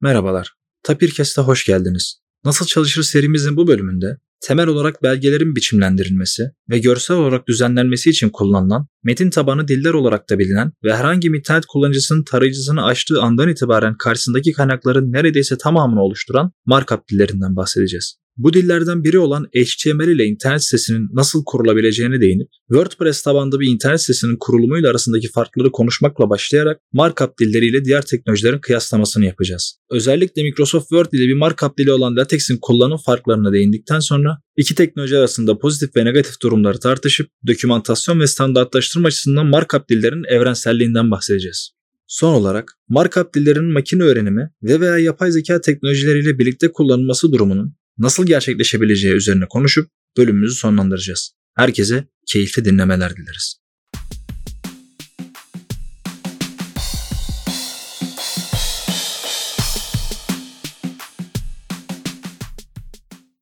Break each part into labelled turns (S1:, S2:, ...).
S1: Merhabalar, Tapirkest'e hoş geldiniz. Nasıl çalışır serimizin bu bölümünde temel olarak belgelerin biçimlendirilmesi ve görsel olarak düzenlenmesi için kullanılan, metin tabanı diller olarak da bilinen ve herhangi bir internet kullanıcısının tarayıcısını açtığı andan itibaren karşısındaki kaynakların neredeyse tamamını oluşturan markup dillerinden bahsedeceğiz. Bu dillerden biri olan HTML ile internet sitesinin nasıl kurulabileceğine değinip WordPress tabanlı bir internet sitesinin kurulumuyla arasındaki farkları konuşmakla başlayarak markup dilleriyle diğer teknolojilerin kıyaslamasını yapacağız. Özellikle Microsoft Word ile bir markup dili olan LaTeX'in kullanım farklarına değindikten sonra iki teknoloji arasında pozitif ve negatif durumları tartışıp dokümantasyon ve standartlaştırma açısından markup dillerin evrenselliğinden bahsedeceğiz. Son olarak markup dillerinin makine öğrenimi ve veya yapay zeka teknolojileriyle birlikte kullanılması durumunun nasıl gerçekleşebileceği üzerine konuşup bölümümüzü sonlandıracağız. Herkese keyifli dinlemeler dileriz.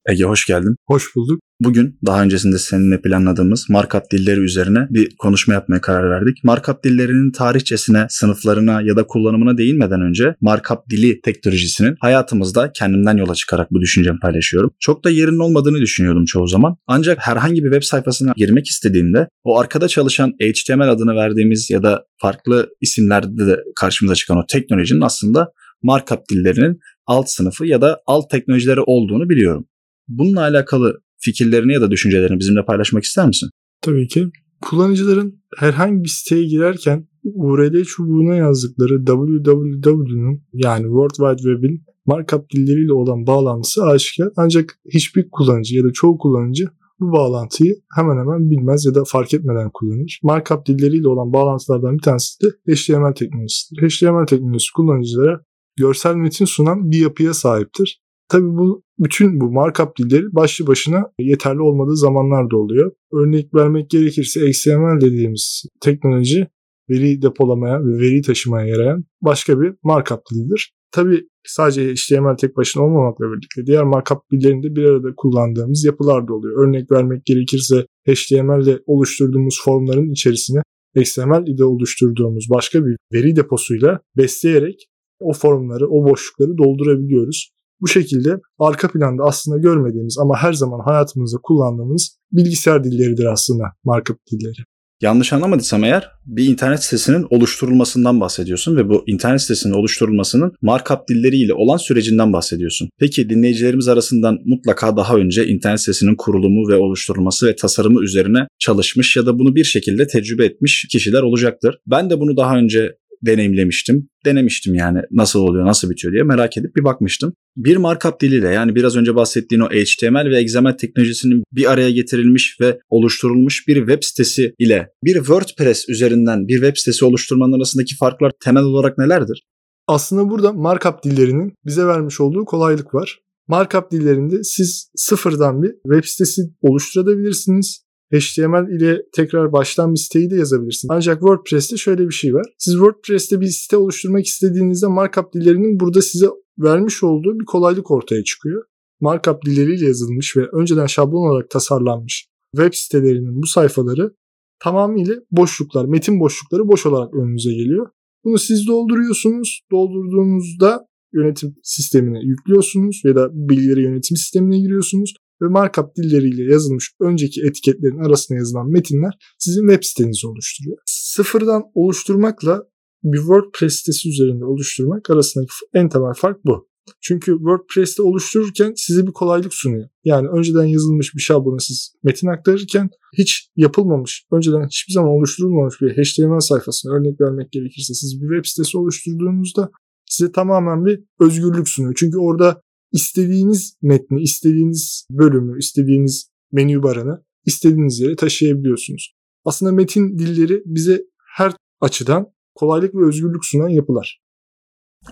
S1: Ege hoş geldin.
S2: Hoş bulduk.
S1: Bugün daha öncesinde seninle planladığımız markup dilleri üzerine bir konuşma yapmaya karar verdik. Markup dillerinin tarihçesine, sınıflarına ya da kullanımına değinmeden önce markup dili teknolojisinin hayatımızda kendimden yola çıkarak bu düşüncemi paylaşıyorum. Çok da yerinin olmadığını düşünüyordum çoğu zaman. Ancak herhangi bir web sayfasına girmek istediğimde o arkada çalışan HTML adını verdiğimiz ya da farklı isimlerde de karşımıza çıkan o teknolojinin aslında markup dillerinin alt sınıfı ya da alt teknolojileri olduğunu biliyorum. Bununla alakalı fikirlerini ya da düşüncelerini bizimle paylaşmak ister misin?
S2: Tabii ki. Kullanıcıların herhangi bir siteye girerken URL çubuğuna yazdıkları www'nun yani World Wide Web'in markup dilleriyle olan bağlantısı aşikar. Ancak hiçbir kullanıcı ya da çoğu kullanıcı bu bağlantıyı hemen hemen bilmez ya da fark etmeden kullanır. Markup dilleriyle olan bağlantılardan bir tanesi de HTML teknolojisidir. HTML teknolojisi kullanıcılara görsel metin sunan bir yapıya sahiptir. Tabii bu bütün bu markup dilleri başlı başına yeterli olmadığı zamanlar da oluyor. Örnek vermek gerekirse XML dediğimiz teknoloji veri depolamaya ve veri taşımaya yarayan başka bir markup dilidir. Tabii sadece HTML tek başına olmamakla birlikte diğer markup dillerinde bir arada kullandığımız yapılar da oluyor. Örnek vermek gerekirse HTML ile oluşturduğumuz formların içerisine XML ile oluşturduğumuz başka bir veri deposuyla besleyerek o formları, o boşlukları doldurabiliyoruz. Bu şekilde arka planda aslında görmediğimiz ama her zaman hayatımızda kullandığımız bilgisayar dilleridir aslında markup dilleri.
S1: Yanlış anlamadıysam eğer bir internet sitesinin oluşturulmasından bahsediyorsun ve bu internet sitesinin oluşturulmasının markup dilleriyle olan sürecinden bahsediyorsun. Peki dinleyicilerimiz arasından mutlaka daha önce internet sitesinin kurulumu ve oluşturulması ve tasarımı üzerine çalışmış ya da bunu bir şekilde tecrübe etmiş kişiler olacaktır. Ben de bunu daha önce deneyimlemiştim. Denemiştim yani nasıl oluyor, nasıl bitiyor diye merak edip bir bakmıştım. Bir markup diliyle yani biraz önce bahsettiğin o HTML ve XML teknolojisinin bir araya getirilmiş ve oluşturulmuş bir web sitesi ile bir WordPress üzerinden bir web sitesi oluşturmanın arasındaki farklar temel olarak nelerdir?
S2: Aslında burada markup dillerinin bize vermiş olduğu kolaylık var. Markup dillerinde siz sıfırdan bir web sitesi oluşturabilirsiniz. HTML ile tekrar baştan bir siteyi de yazabilirsin. Ancak WordPress'te şöyle bir şey var. Siz WordPress'te bir site oluşturmak istediğinizde markup dillerinin burada size vermiş olduğu bir kolaylık ortaya çıkıyor. Markup dilleriyle yazılmış ve önceden şablon olarak tasarlanmış web sitelerinin bu sayfaları tamamıyla boşluklar, metin boşlukları boş olarak önünüze geliyor. Bunu siz dolduruyorsunuz. Doldurduğunuzda yönetim sistemine yüklüyorsunuz ya da bilgileri yönetim sistemine giriyorsunuz ve markup dilleriyle yazılmış önceki etiketlerin arasına yazılan metinler sizin web sitenizi oluşturuyor. Sıfırdan oluşturmakla bir WordPress sitesi üzerinde oluşturmak arasındaki en temel fark bu. Çünkü WordPress'te oluştururken size bir kolaylık sunuyor. Yani önceden yazılmış bir şablonu siz metin aktarırken hiç yapılmamış, önceden hiçbir zaman oluşturulmamış bir HTML sayfasına örnek vermek gerekirse siz bir web sitesi oluşturduğunuzda size tamamen bir özgürlük sunuyor. Çünkü orada istediğiniz metni, istediğiniz bölümü, istediğiniz menü barını istediğiniz yere taşıyabiliyorsunuz. Aslında metin dilleri bize her açıdan kolaylık ve özgürlük sunan yapılar.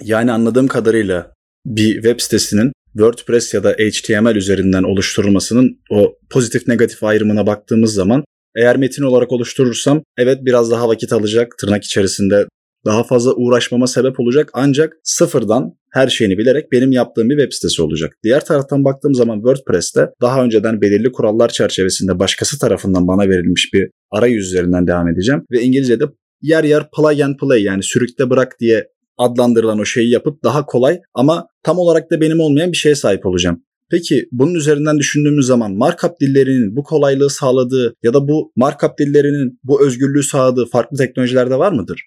S1: Yani anladığım kadarıyla bir web sitesinin WordPress ya da HTML üzerinden oluşturulmasının o pozitif negatif ayrımına baktığımız zaman eğer metin olarak oluşturursam evet biraz daha vakit alacak tırnak içerisinde daha fazla uğraşmama sebep olacak ancak sıfırdan her şeyini bilerek benim yaptığım bir web sitesi olacak. Diğer taraftan baktığım zaman WordPress'te daha önceden belirli kurallar çerçevesinde başkası tarafından bana verilmiş bir arayüz üzerinden devam edeceğim ve İngilizce'de yer yer plug and play yani sürükle bırak diye adlandırılan o şeyi yapıp daha kolay ama tam olarak da benim olmayan bir şeye sahip olacağım. Peki bunun üzerinden düşündüğümüz zaman markup dillerinin bu kolaylığı sağladığı ya da bu markup dillerinin bu özgürlüğü sağladığı farklı teknolojilerde var mıdır?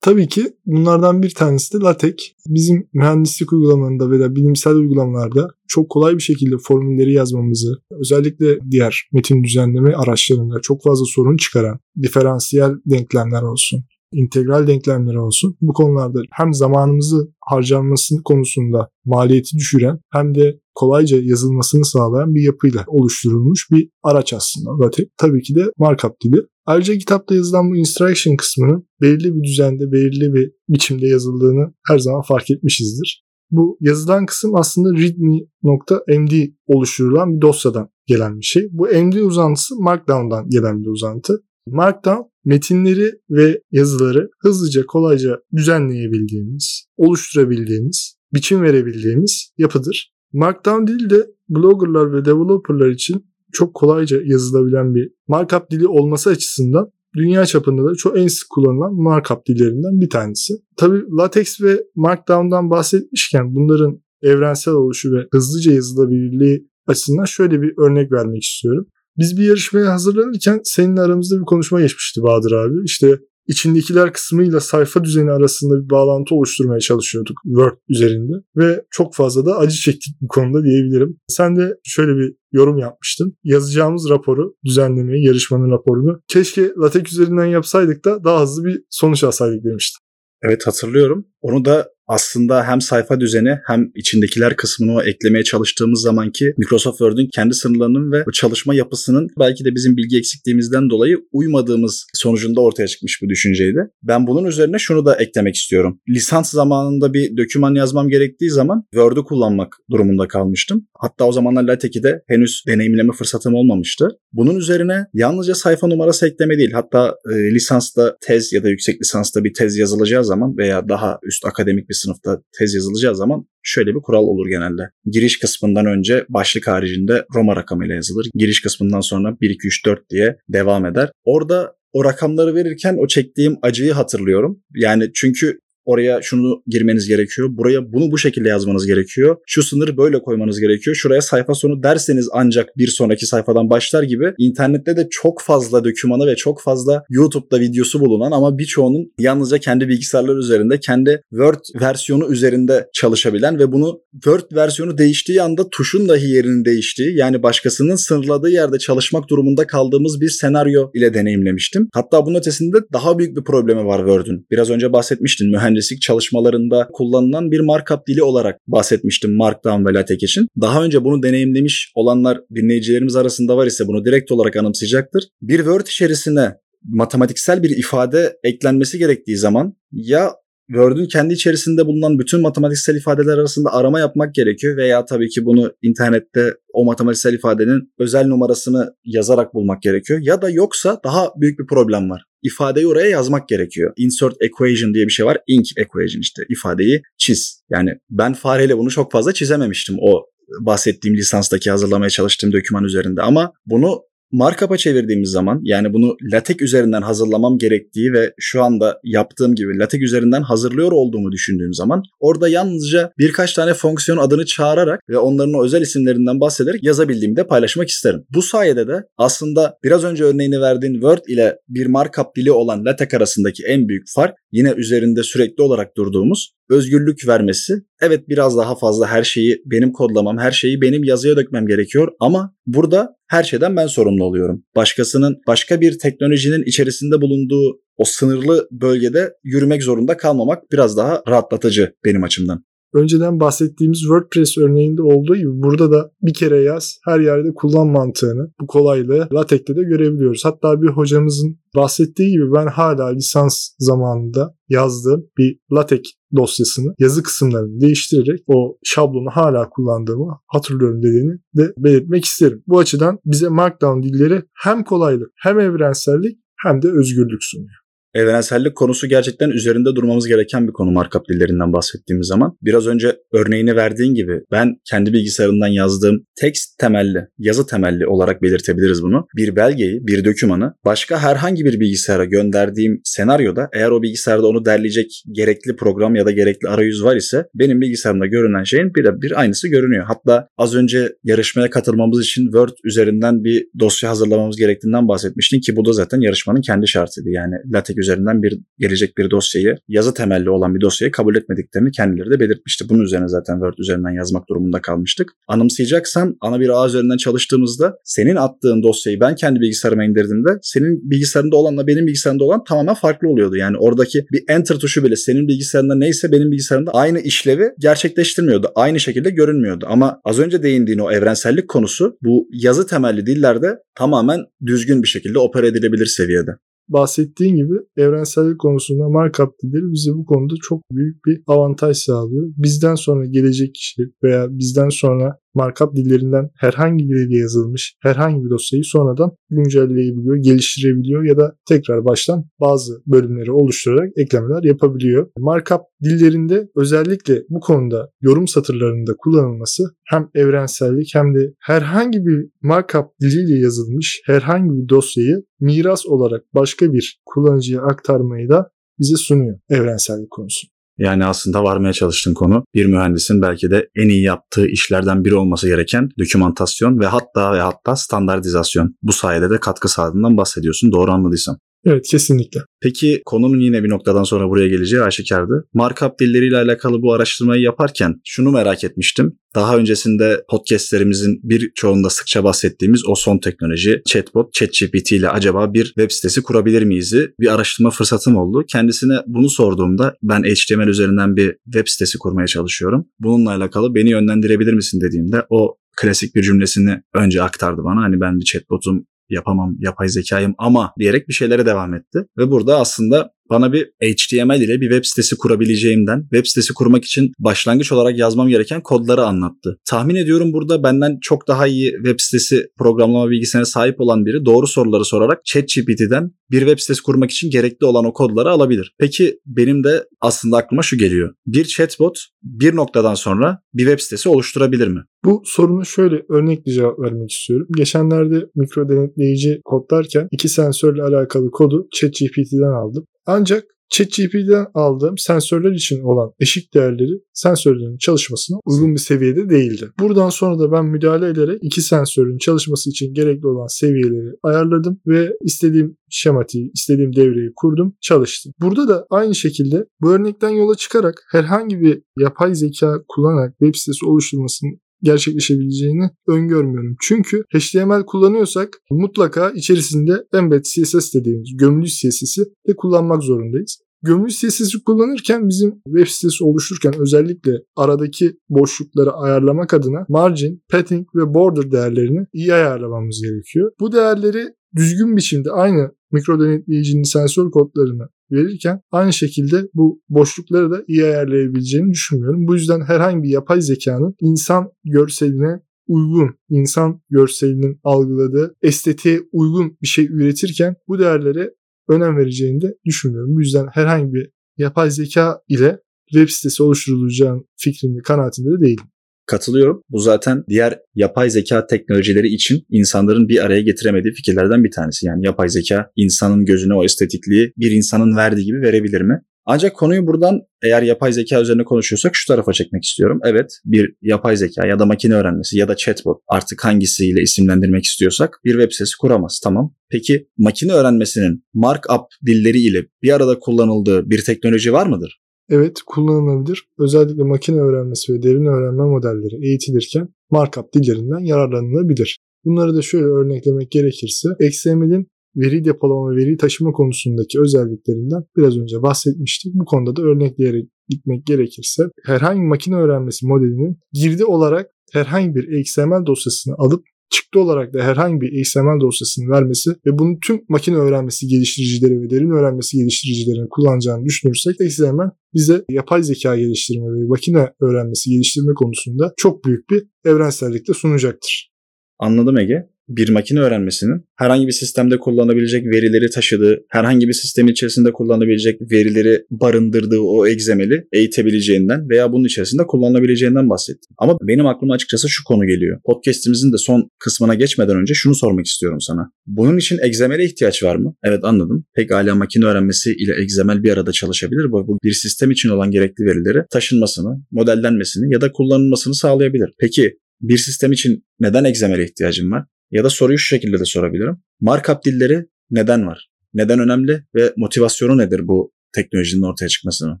S2: Tabii ki bunlardan bir tanesi de LaTeX. Bizim mühendislik uygulamalarında veya bilimsel uygulamalarda çok kolay bir şekilde formülleri yazmamızı, özellikle diğer metin düzenleme araçlarında çok fazla sorun çıkaran diferansiyel denklemler olsun, integral denklemleri olsun. Bu konularda hem zamanımızı harcanması konusunda maliyeti düşüren hem de kolayca yazılmasını sağlayan bir yapıyla oluşturulmuş bir araç aslında LaTeX. Tabii ki de markup dili. Ayrıca kitapta yazılan bu instruction kısmının belirli bir düzende, belirli bir biçimde yazıldığını her zaman fark etmişizdir. Bu yazılan kısım aslında readme.md oluşturulan bir dosyadan gelen bir şey. Bu MD uzantısı Markdown'dan gelen bir uzantı. Markdown metinleri ve yazıları hızlıca kolayca düzenleyebildiğimiz, oluşturabildiğimiz, biçim verebildiğimiz yapıdır. Markdown dili de bloggerlar ve developerlar için çok kolayca yazılabilen bir markup dili olması açısından dünya çapında da çok en sık kullanılan markup dillerinden bir tanesi. Tabi LaTeX ve Markdown'dan bahsetmişken bunların evrensel oluşu ve hızlıca yazılabilirliği açısından şöyle bir örnek vermek istiyorum. Biz bir yarışmaya hazırlanırken seninle aramızda bir konuşma geçmişti Bahadır abi. İşte içindekiler kısmıyla sayfa düzeni arasında bir bağlantı oluşturmaya çalışıyorduk Word üzerinde ve çok fazla da acı çektik bu konuda diyebilirim. Sen de şöyle bir yorum yapmıştın. Yazacağımız raporu, düzenlemeyi, yarışmanın raporunu keşke LaTeX üzerinden yapsaydık da daha hızlı bir sonuç alsaydık demiştin.
S1: Evet hatırlıyorum. Onu da aslında hem sayfa düzeni hem içindekiler kısmını eklemeye çalıştığımız zamanki Microsoft Word'ün kendi sınırlarının ve çalışma yapısının belki de bizim bilgi eksikliğimizden dolayı uymadığımız sonucunda ortaya çıkmış bir düşünceydi. Ben bunun üzerine şunu da eklemek istiyorum. Lisans zamanında bir döküman yazmam gerektiği zaman Word'ü kullanmak durumunda kalmıştım. Hatta o zamanlar LaTeX'i de henüz deneyimleme fırsatım olmamıştı. Bunun üzerine yalnızca sayfa numarası ekleme değil hatta e, lisansta tez ya da yüksek lisansta bir tez yazılacağı zaman veya daha üst akademik bir sınıfta tez yazılacağı zaman şöyle bir kural olur genelde. Giriş kısmından önce başlık haricinde Roma rakamıyla yazılır. Giriş kısmından sonra 1, 2, 3, 4 diye devam eder. Orada o rakamları verirken o çektiğim acıyı hatırlıyorum. Yani çünkü Oraya şunu girmeniz gerekiyor. Buraya bunu bu şekilde yazmanız gerekiyor. Şu sınırı böyle koymanız gerekiyor. Şuraya sayfa sonu derseniz ancak bir sonraki sayfadan başlar gibi internette de çok fazla dokümanı ve çok fazla YouTube'da videosu bulunan ama birçoğunun yalnızca kendi bilgisayarlar üzerinde kendi Word versiyonu üzerinde çalışabilen ve bunu Word versiyonu değiştiği anda tuşun dahi yerinin değiştiği yani başkasının sınırladığı yerde çalışmak durumunda kaldığımız bir senaryo ile deneyimlemiştim. Hatta bunun ötesinde daha büyük bir problemi var Word'ün. Biraz önce bahsetmiştin mühendis mühendislik çalışmalarında kullanılan bir markup dili olarak bahsetmiştim Markdown ve LaTeX için. Daha önce bunu deneyimlemiş olanlar dinleyicilerimiz arasında var ise bunu direkt olarak anımsayacaktır. Bir Word içerisine matematiksel bir ifade eklenmesi gerektiği zaman ya Word'ün kendi içerisinde bulunan bütün matematiksel ifadeler arasında arama yapmak gerekiyor veya tabii ki bunu internette o matematiksel ifadenin özel numarasını yazarak bulmak gerekiyor. Ya da yoksa daha büyük bir problem var. İfadeyi oraya yazmak gerekiyor. Insert equation diye bir şey var. Ink equation işte ifadeyi çiz. Yani ben fareyle bunu çok fazla çizememiştim o bahsettiğim lisanstaki hazırlamaya çalıştığım doküman üzerinde ama bunu markup'a çevirdiğimiz zaman yani bunu LaTeX üzerinden hazırlamam gerektiği ve şu anda yaptığım gibi LaTeX üzerinden hazırlıyor olduğumu düşündüğüm zaman orada yalnızca birkaç tane fonksiyon adını çağırarak ve onların o özel isimlerinden bahsederek yazabildiğimi de paylaşmak isterim. Bu sayede de aslında biraz önce örneğini verdiğin Word ile bir markup dili olan LaTeX arasındaki en büyük fark yine üzerinde sürekli olarak durduğumuz özgürlük vermesi. Evet biraz daha fazla her şeyi benim kodlamam, her şeyi benim yazıya dökmem gerekiyor ama burada her şeyden ben sorumlu oluyorum. Başkasının başka bir teknolojinin içerisinde bulunduğu o sınırlı bölgede yürümek zorunda kalmamak biraz daha rahatlatıcı benim açımdan
S2: önceden bahsettiğimiz WordPress örneğinde olduğu gibi burada da bir kere yaz, her yerde kullan mantığını bu kolaylığı LaTeX'te de görebiliyoruz. Hatta bir hocamızın bahsettiği gibi ben hala lisans zamanında yazdığım bir LaTeX dosyasını yazı kısımlarını değiştirerek o şablonu hala kullandığımı hatırlıyorum dediğini de belirtmek isterim. Bu açıdan bize Markdown dilleri hem kolaylık hem evrensellik hem de özgürlük sunuyor.
S1: Evrensellik konusu gerçekten üzerinde durmamız gereken bir konu markup dillerinden bahsettiğimiz zaman. Biraz önce örneğini verdiğin gibi ben kendi bilgisayarından yazdığım tekst temelli, yazı temelli olarak belirtebiliriz bunu. Bir belgeyi, bir dokümanı başka herhangi bir bilgisayara gönderdiğim senaryoda eğer o bilgisayarda onu derleyecek gerekli program ya da gerekli arayüz var ise benim bilgisayarımda görünen şeyin bir bir aynısı görünüyor. Hatta az önce yarışmaya katılmamız için Word üzerinden bir dosya hazırlamamız gerektiğinden bahsetmiştin ki bu da zaten yarışmanın kendi şartıydı. Yani LaTeX üzerinden bir gelecek bir dosyayı yazı temelli olan bir dosyayı kabul etmediklerini kendileri de belirtmişti. Bunun üzerine zaten Word üzerinden yazmak durumunda kalmıştık. Anımsayacaksan ana bir ağ üzerinden çalıştığımızda senin attığın dosyayı ben kendi bilgisayarıma indirdiğimde senin bilgisayarında olanla benim bilgisayarımda olan tamamen farklı oluyordu. Yani oradaki bir enter tuşu bile senin bilgisayarında neyse benim bilgisayarımda aynı işlevi gerçekleştirmiyordu. Aynı şekilde görünmüyordu. Ama az önce değindiğin o evrensellik konusu bu yazı temelli dillerde tamamen düzgün bir şekilde opera edilebilir seviyede
S2: bahsettiğin gibi evrensellik konusunda markup dilleri bize bu konuda çok büyük bir avantaj sağlıyor. Bizden sonra gelecek kişi veya bizden sonra markup dillerinden herhangi biriyle yazılmış herhangi bir dosyayı sonradan güncelleyebiliyor, geliştirebiliyor ya da tekrar baştan bazı bölümleri oluşturarak eklemeler yapabiliyor. Markup dillerinde özellikle bu konuda yorum satırlarında kullanılması hem evrensellik hem de herhangi bir markup diliyle yazılmış herhangi bir dosyayı miras olarak başka bir kullanıcıya aktarmayı da bize sunuyor evrensellik konusu.
S1: Yani aslında varmaya çalıştığın konu bir mühendisin belki de en iyi yaptığı işlerden biri olması gereken dokümantasyon ve hatta ve hatta standartizasyon. Bu sayede de katkı sağladığından bahsediyorsun. Doğru anladıysam.
S2: Evet kesinlikle.
S1: Peki konunun yine bir noktadan sonra buraya geleceği aşikardı. Markup dilleriyle alakalı bu araştırmayı yaparken şunu merak etmiştim. Daha öncesinde podcastlerimizin birçoğunda sıkça bahsettiğimiz o son teknoloji chatbot ChatGPT ile acaba bir web sitesi kurabilir miyiz'i bir araştırma fırsatım oldu. Kendisine bunu sorduğumda ben HTML üzerinden bir web sitesi kurmaya çalışıyorum. Bununla alakalı beni yönlendirebilir misin dediğimde o klasik bir cümlesini önce aktardı bana. Hani ben bir chatbotum yapamam, yapay zekayım ama diyerek bir şeylere devam etti. Ve burada aslında bana bir HTML ile bir web sitesi kurabileceğimden, web sitesi kurmak için başlangıç olarak yazmam gereken kodları anlattı. Tahmin ediyorum burada benden çok daha iyi web sitesi programlama bilgisine sahip olan biri doğru soruları sorarak ChatGPT'den bir web sitesi kurmak için gerekli olan o kodları alabilir. Peki benim de aslında aklıma şu geliyor. Bir chatbot bir noktadan sonra bir web sitesi oluşturabilir mi?
S2: Bu sorunu şöyle örnekli cevap vermek istiyorum. Geçenlerde mikro denetleyici kodlarken iki sensörle alakalı kodu ChatGPT'den aldım. Ancak ChatGPT'den aldığım sensörler için olan eşik değerleri sensörlerin çalışmasına uygun bir seviyede değildi. Buradan sonra da ben müdahale ederek iki sensörün çalışması için gerekli olan seviyeleri ayarladım ve istediğim şematiği, istediğim devreyi kurdum, çalıştı. Burada da aynı şekilde bu örnekten yola çıkarak herhangi bir yapay zeka kullanarak web sitesi oluşturmasının gerçekleşebileceğini öngörmüyorum. Çünkü HTML kullanıyorsak mutlaka içerisinde embed CSS dediğimiz gömülü CSS'i de kullanmak zorundayız. Gömülü CSS'i kullanırken bizim web sitesi oluştururken özellikle aradaki boşlukları ayarlamak adına margin, padding ve border değerlerini iyi ayarlamamız gerekiyor. Bu değerleri düzgün biçimde aynı mikro denetleyicinin sensör kodlarını verirken aynı şekilde bu boşlukları da iyi ayarlayabileceğini düşünmüyorum. Bu yüzden herhangi bir yapay zekanın insan görseline uygun, insan görselinin algıladığı estetiğe uygun bir şey üretirken bu değerlere önem vereceğini de düşünmüyorum. Bu yüzden herhangi bir yapay zeka ile web sitesi oluşturulacağın fikrinde, kanaatinde de değilim.
S1: Katılıyorum. Bu zaten diğer yapay zeka teknolojileri için insanların bir araya getiremediği fikirlerden bir tanesi. Yani yapay zeka insanın gözüne o estetikliği bir insanın verdiği gibi verebilir mi? Ancak konuyu buradan eğer yapay zeka üzerine konuşuyorsak şu tarafa çekmek istiyorum. Evet bir yapay zeka ya da makine öğrenmesi ya da chatbot artık hangisiyle isimlendirmek istiyorsak bir web sitesi kuramaz. Tamam. Peki makine öğrenmesinin markup dilleri ile bir arada kullanıldığı bir teknoloji var mıdır?
S2: Evet kullanılabilir. Özellikle makine öğrenmesi ve derin öğrenme modelleri eğitilirken markup dillerinden yararlanılabilir. Bunları da şöyle örneklemek gerekirse XML'in veri depolama ve veri taşıma konusundaki özelliklerinden biraz önce bahsetmiştik. Bu konuda da örnekleyerek gitmek gerekirse herhangi makine öğrenmesi modelinin girdi olarak herhangi bir XML dosyasını alıp çıktı olarak da herhangi bir XML dosyasını vermesi ve bunu tüm makine öğrenmesi geliştiricileri ve derin öğrenmesi geliştiricilerinin kullanacağını düşünürsek XML bize yapay zeka geliştirme ve makine öğrenmesi geliştirme konusunda çok büyük bir evrensellikte sunacaktır.
S1: Anladım Ege. Bir makine öğrenmesinin herhangi bir sistemde kullanabilecek verileri taşıdığı, herhangi bir sistemin içerisinde kullanabilecek verileri barındırdığı o egzemeli eğitebileceğinden veya bunun içerisinde kullanılabileceğinden bahsettim. Ama benim aklıma açıkçası şu konu geliyor. Podcast'imizin de son kısmına geçmeden önce şunu sormak istiyorum sana. Bunun için egzemele ihtiyaç var mı? Evet anladım. Pekala makine öğrenmesi ile egzemel bir arada çalışabilir. Bu bir sistem için olan gerekli verileri taşınmasını, modellenmesini ya da kullanılmasını sağlayabilir. Peki bir sistem için neden egzemele ihtiyacım var? Ya da soruyu şu şekilde de sorabilirim. Markup dilleri neden var? Neden önemli ve motivasyonu nedir bu teknolojinin ortaya çıkmasının?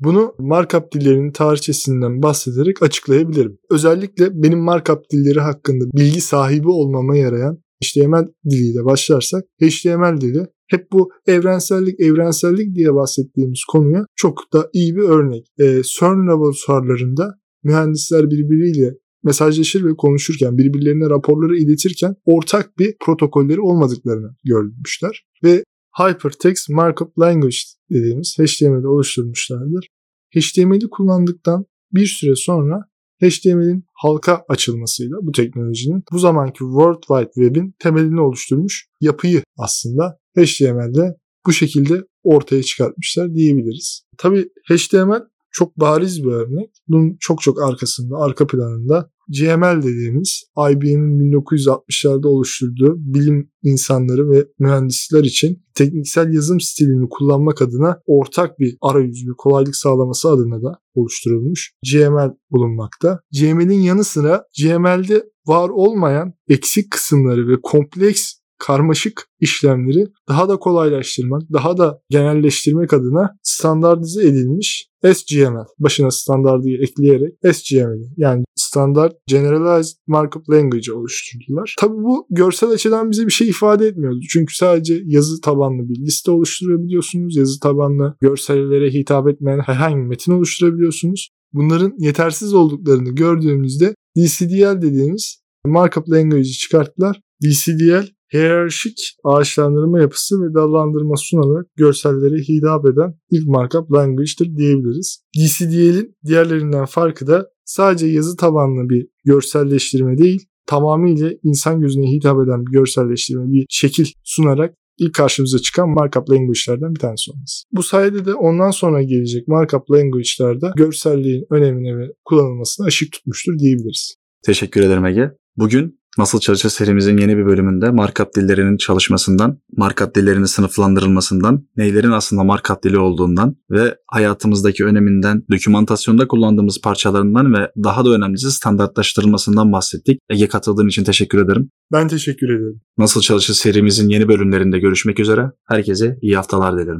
S2: Bunu markup dillerinin tarihçesinden bahsederek açıklayabilirim. Özellikle benim markup dilleri hakkında bilgi sahibi olmama yarayan HTML diliyle başlarsak HTML dili hep bu evrensellik evrensellik diye bahsettiğimiz konuya çok da iyi bir örnek. Ee, CERN laboratuvarlarında mühendisler birbiriyle mesajlaşır ve konuşurken, birbirlerine raporları iletirken ortak bir protokolleri olmadıklarını görmüşler. Ve Hypertext Markup Language dediğimiz HTML'i oluşturmuşlardır. HTML'i kullandıktan bir süre sonra HTML'in halka açılmasıyla bu teknolojinin bu zamanki World Wide Web'in temelini oluşturmuş yapıyı aslında HTML'de bu şekilde ortaya çıkartmışlar diyebiliriz. Tabii HTML çok bariz bir örnek. Bunun çok çok arkasında, arka planında GML dediğimiz IBM'in 1960'larda oluşturduğu bilim insanları ve mühendisler için tekniksel yazım stilini kullanmak adına ortak bir arayüz, bir kolaylık sağlaması adına da oluşturulmuş GML bulunmakta. GML'in yanı sıra GML'de var olmayan eksik kısımları ve kompleks karmaşık işlemleri daha da kolaylaştırmak, daha da genelleştirmek adına standartize edilmiş SGML. Başına standardı ekleyerek SGML yani Standard Generalized Markup Language oluşturdular. Tabi bu görsel açıdan bize bir şey ifade etmiyordu. Çünkü sadece yazı tabanlı bir liste oluşturabiliyorsunuz. Yazı tabanlı görsellere hitap etmeyen herhangi bir metin oluşturabiliyorsunuz. Bunların yetersiz olduklarını gördüğümüzde DCDL dediğimiz Markup Language'i çıkarttılar. DCDL hiyerarşik ağaçlandırma yapısı ve dallandırma sunarak görsellere hitap eden ilk markup language'dir diyebiliriz. DCDL'in diğerlerinden farkı da sadece yazı tabanlı bir görselleştirme değil, tamamıyla insan gözüne hitap eden bir görselleştirme, bir şekil sunarak ilk karşımıza çıkan markup language'lerden bir tanesi olması. Bu sayede de ondan sonra gelecek markup language'lerde görselliğin önemine ve kullanılmasına ışık tutmuştur diyebiliriz.
S1: Teşekkür ederim Ege. Bugün Nasıl Çalışır serimizin yeni bir bölümünde markup dillerinin çalışmasından, markup dillerinin sınıflandırılmasından, neylerin aslında markup dili olduğundan ve hayatımızdaki öneminden, dokümantasyonda kullandığımız parçalarından ve daha da önemlisi standartlaştırılmasından bahsettik. Ege katıldığın için teşekkür ederim.
S2: Ben teşekkür ederim.
S1: Nasıl Çalışır serimizin yeni bölümlerinde görüşmek üzere. Herkese iyi haftalar dilerim.